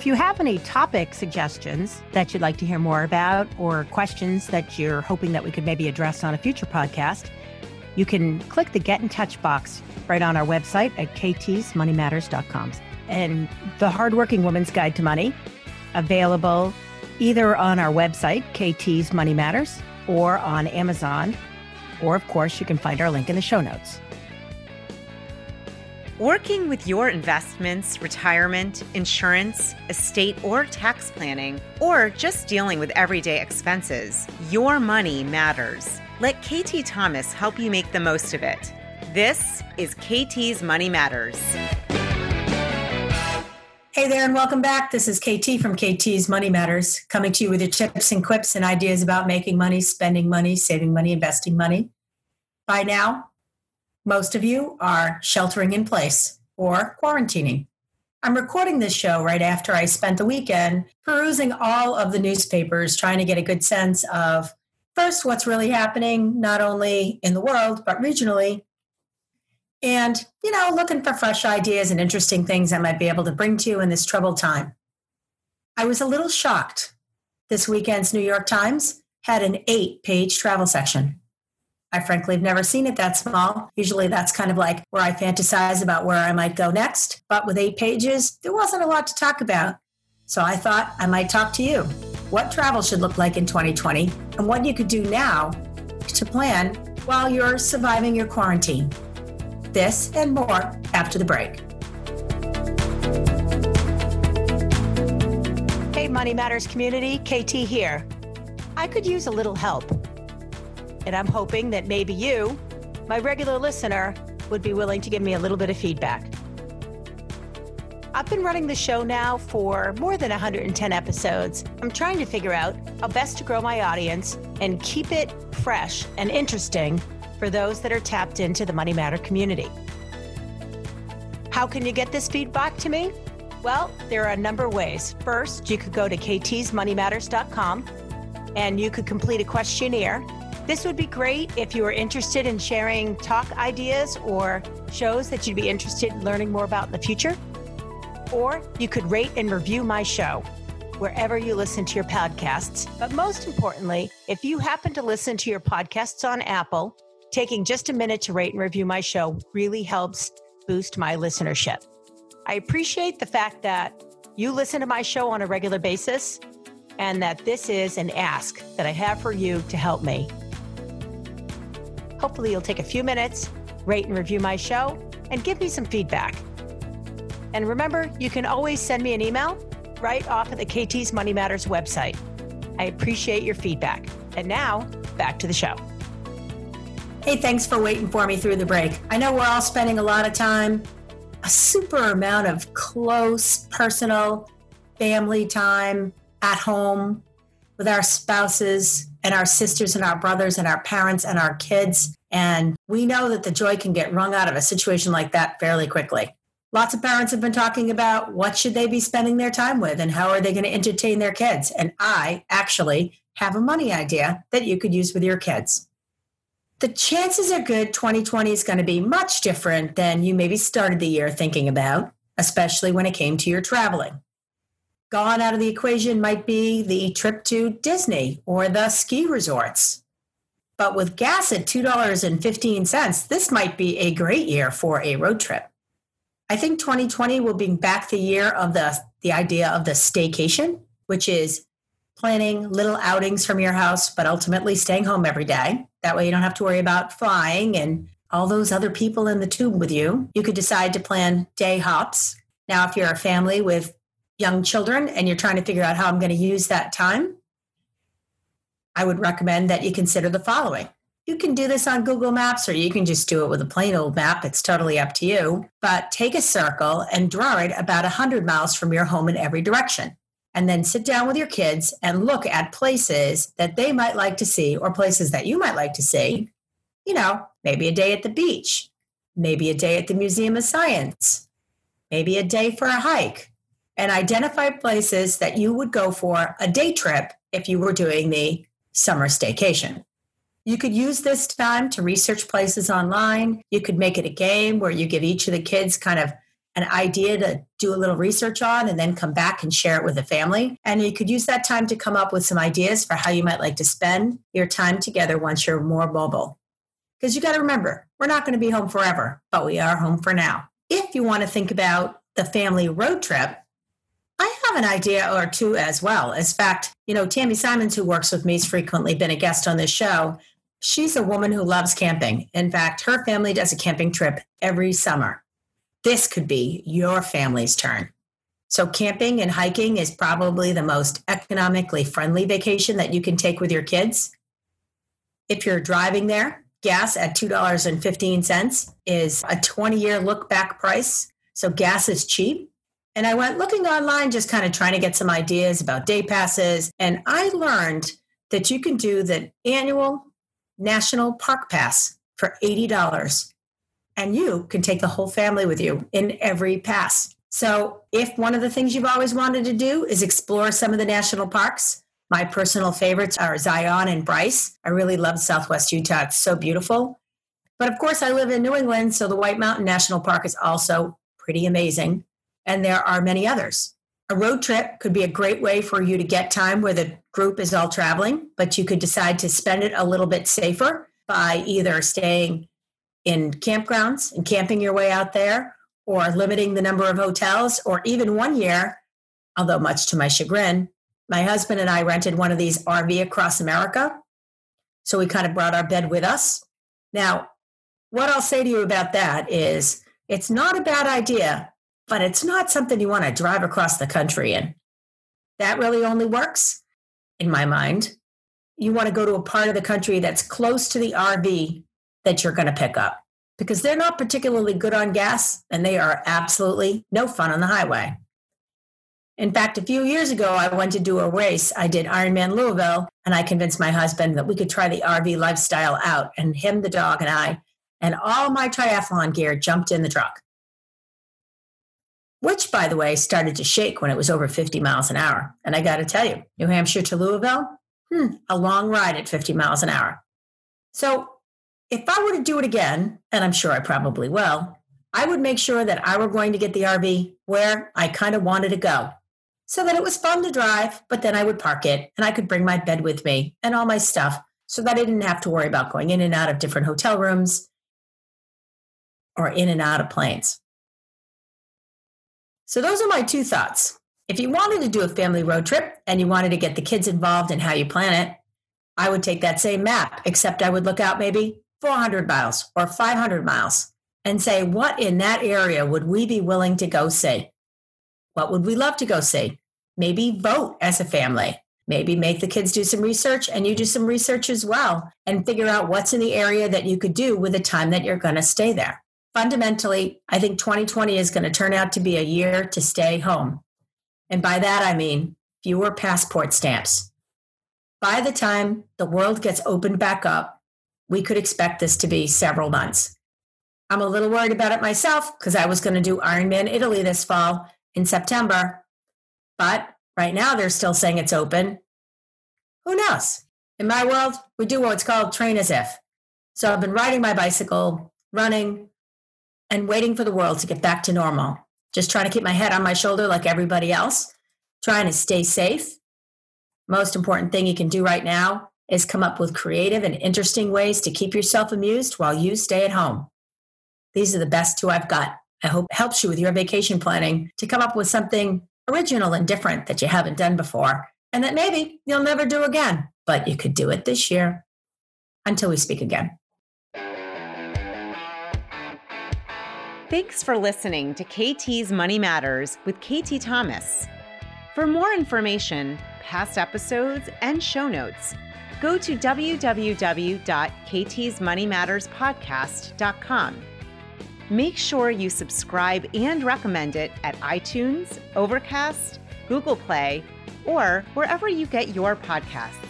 If you have any topic suggestions that you'd like to hear more about or questions that you're hoping that we could maybe address on a future podcast, you can click the Get in Touch box right on our website at ktsmoneymatters.com. And the Hardworking Woman's Guide to Money, available either on our website, KT's Money Matters, or on Amazon. Or, of course, you can find our link in the show notes. Working with your investments, retirement, insurance, estate, or tax planning, or just dealing with everyday expenses, your money matters. Let KT Thomas help you make the most of it. This is KT's Money Matters. Hey there, and welcome back. This is KT from KT's Money Matters, coming to you with your tips and quips and ideas about making money, spending money, saving money, investing money. By now, most of you are sheltering in place or quarantining. I'm recording this show right after I spent the weekend perusing all of the newspapers, trying to get a good sense of first what's really happening, not only in the world, but regionally. And, you know, looking for fresh ideas and interesting things I might be able to bring to you in this troubled time. I was a little shocked. This weekend's New York Times had an eight page travel section. I frankly have never seen it that small. Usually that's kind of like where I fantasize about where I might go next. But with eight pages, there wasn't a lot to talk about. So I thought I might talk to you. What travel should look like in 2020 and what you could do now to plan while you're surviving your quarantine. This and more after the break. Hey, Money Matters community, KT here. I could use a little help. And I'm hoping that maybe you, my regular listener, would be willing to give me a little bit of feedback. I've been running the show now for more than 110 episodes. I'm trying to figure out how best to grow my audience and keep it fresh and interesting for those that are tapped into the Money Matter community. How can you get this feedback to me? Well, there are a number of ways. First, you could go to ktsmoneymatters.com and you could complete a questionnaire this would be great if you are interested in sharing talk ideas or shows that you'd be interested in learning more about in the future. Or you could rate and review my show wherever you listen to your podcasts. But most importantly, if you happen to listen to your podcasts on Apple, taking just a minute to rate and review my show really helps boost my listenership. I appreciate the fact that you listen to my show on a regular basis and that this is an ask that I have for you to help me. Hopefully, you'll take a few minutes, rate and review my show, and give me some feedback. And remember, you can always send me an email right off of the KT's Money Matters website. I appreciate your feedback. And now, back to the show. Hey, thanks for waiting for me through the break. I know we're all spending a lot of time, a super amount of close, personal family time at home with our spouses and our sisters and our brothers and our parents and our kids. And we know that the joy can get wrung out of a situation like that fairly quickly. Lots of parents have been talking about what should they be spending their time with and how are they going to entertain their kids. And I actually have a money idea that you could use with your kids. The chances are good 2020 is going to be much different than you maybe started the year thinking about, especially when it came to your traveling. Gone out of the equation might be the trip to Disney or the ski resorts. But with gas at $2.15, this might be a great year for a road trip. I think 2020 will bring back the year of the, the idea of the staycation, which is planning little outings from your house, but ultimately staying home every day. That way you don't have to worry about flying and all those other people in the tube with you. You could decide to plan day hops. Now, if you're a family with young children and you're trying to figure out how I'm going to use that time, I would recommend that you consider the following. You can do this on Google Maps or you can just do it with a plain old map. It's totally up to you. But take a circle and draw it about 100 miles from your home in every direction. And then sit down with your kids and look at places that they might like to see or places that you might like to see. You know, maybe a day at the beach, maybe a day at the Museum of Science, maybe a day for a hike, and identify places that you would go for a day trip if you were doing the summer staycation. You could use this time to research places online. You could make it a game where you give each of the kids kind of an idea to do a little research on and then come back and share it with the family. And you could use that time to come up with some ideas for how you might like to spend your time together once you're more mobile. Because you got to remember, we're not going to be home forever, but we are home for now. If you want to think about the family road trip, have an idea or two as well. In fact, you know, Tammy Simons, who works with me, has frequently been a guest on this show. She's a woman who loves camping. In fact, her family does a camping trip every summer. This could be your family's turn. So, camping and hiking is probably the most economically friendly vacation that you can take with your kids. If you're driving there, gas at $2.15 is a 20 year look back price. So, gas is cheap. And I went looking online, just kind of trying to get some ideas about day passes. And I learned that you can do the annual National Park Pass for $80. And you can take the whole family with you in every pass. So, if one of the things you've always wanted to do is explore some of the national parks, my personal favorites are Zion and Bryce. I really love Southwest Utah. It's so beautiful. But of course, I live in New England, so the White Mountain National Park is also pretty amazing. And there are many others. A road trip could be a great way for you to get time where the group is all traveling, but you could decide to spend it a little bit safer by either staying in campgrounds and camping your way out there or limiting the number of hotels or even one year although much to my chagrin my husband and i rented one of these rv across america so we kind of brought our bed with us now what i'll say to you about that is it's not a bad idea but it's not something you want to drive across the country in. That really only works, in my mind. You want to go to a part of the country that's close to the RV that you're going to pick up because they're not particularly good on gas and they are absolutely no fun on the highway. In fact, a few years ago, I went to do a race. I did Ironman Louisville, and I convinced my husband that we could try the RV lifestyle out, and him, the dog, and I, and all my triathlon gear jumped in the truck which, by the way, started to shake when it was over 50 miles an hour. And I got to tell you, New Hampshire to Louisville, hmm, a long ride at 50 miles an hour. So if I were to do it again, and I'm sure I probably will, I would make sure that I were going to get the RV where I kind of wanted to go so that it was fun to drive, but then I would park it and I could bring my bed with me and all my stuff so that I didn't have to worry about going in and out of different hotel rooms or in and out of planes. So, those are my two thoughts. If you wanted to do a family road trip and you wanted to get the kids involved in how you plan it, I would take that same map, except I would look out maybe 400 miles or 500 miles and say, what in that area would we be willing to go see? What would we love to go see? Maybe vote as a family. Maybe make the kids do some research and you do some research as well and figure out what's in the area that you could do with the time that you're going to stay there fundamentally, I think 2020 is going to turn out to be a year to stay home. And by that, I mean fewer passport stamps. By the time the world gets opened back up, we could expect this to be several months. I'm a little worried about it myself because I was going to do Ironman Italy this fall in September. But right now, they're still saying it's open. Who knows? In my world, we do what's called train as if. So I've been riding my bicycle, running, and waiting for the world to get back to normal. Just trying to keep my head on my shoulder like everybody else, trying to stay safe. Most important thing you can do right now is come up with creative and interesting ways to keep yourself amused while you stay at home. These are the best two I've got. I hope it helps you with your vacation planning to come up with something original and different that you haven't done before and that maybe you'll never do again, but you could do it this year. Until we speak again. Thanks for listening to KT's Money Matters with KT Thomas. For more information, past episodes, and show notes, go to www.ktsmoneymatterspodcast.com. Make sure you subscribe and recommend it at iTunes, Overcast, Google Play, or wherever you get your podcasts.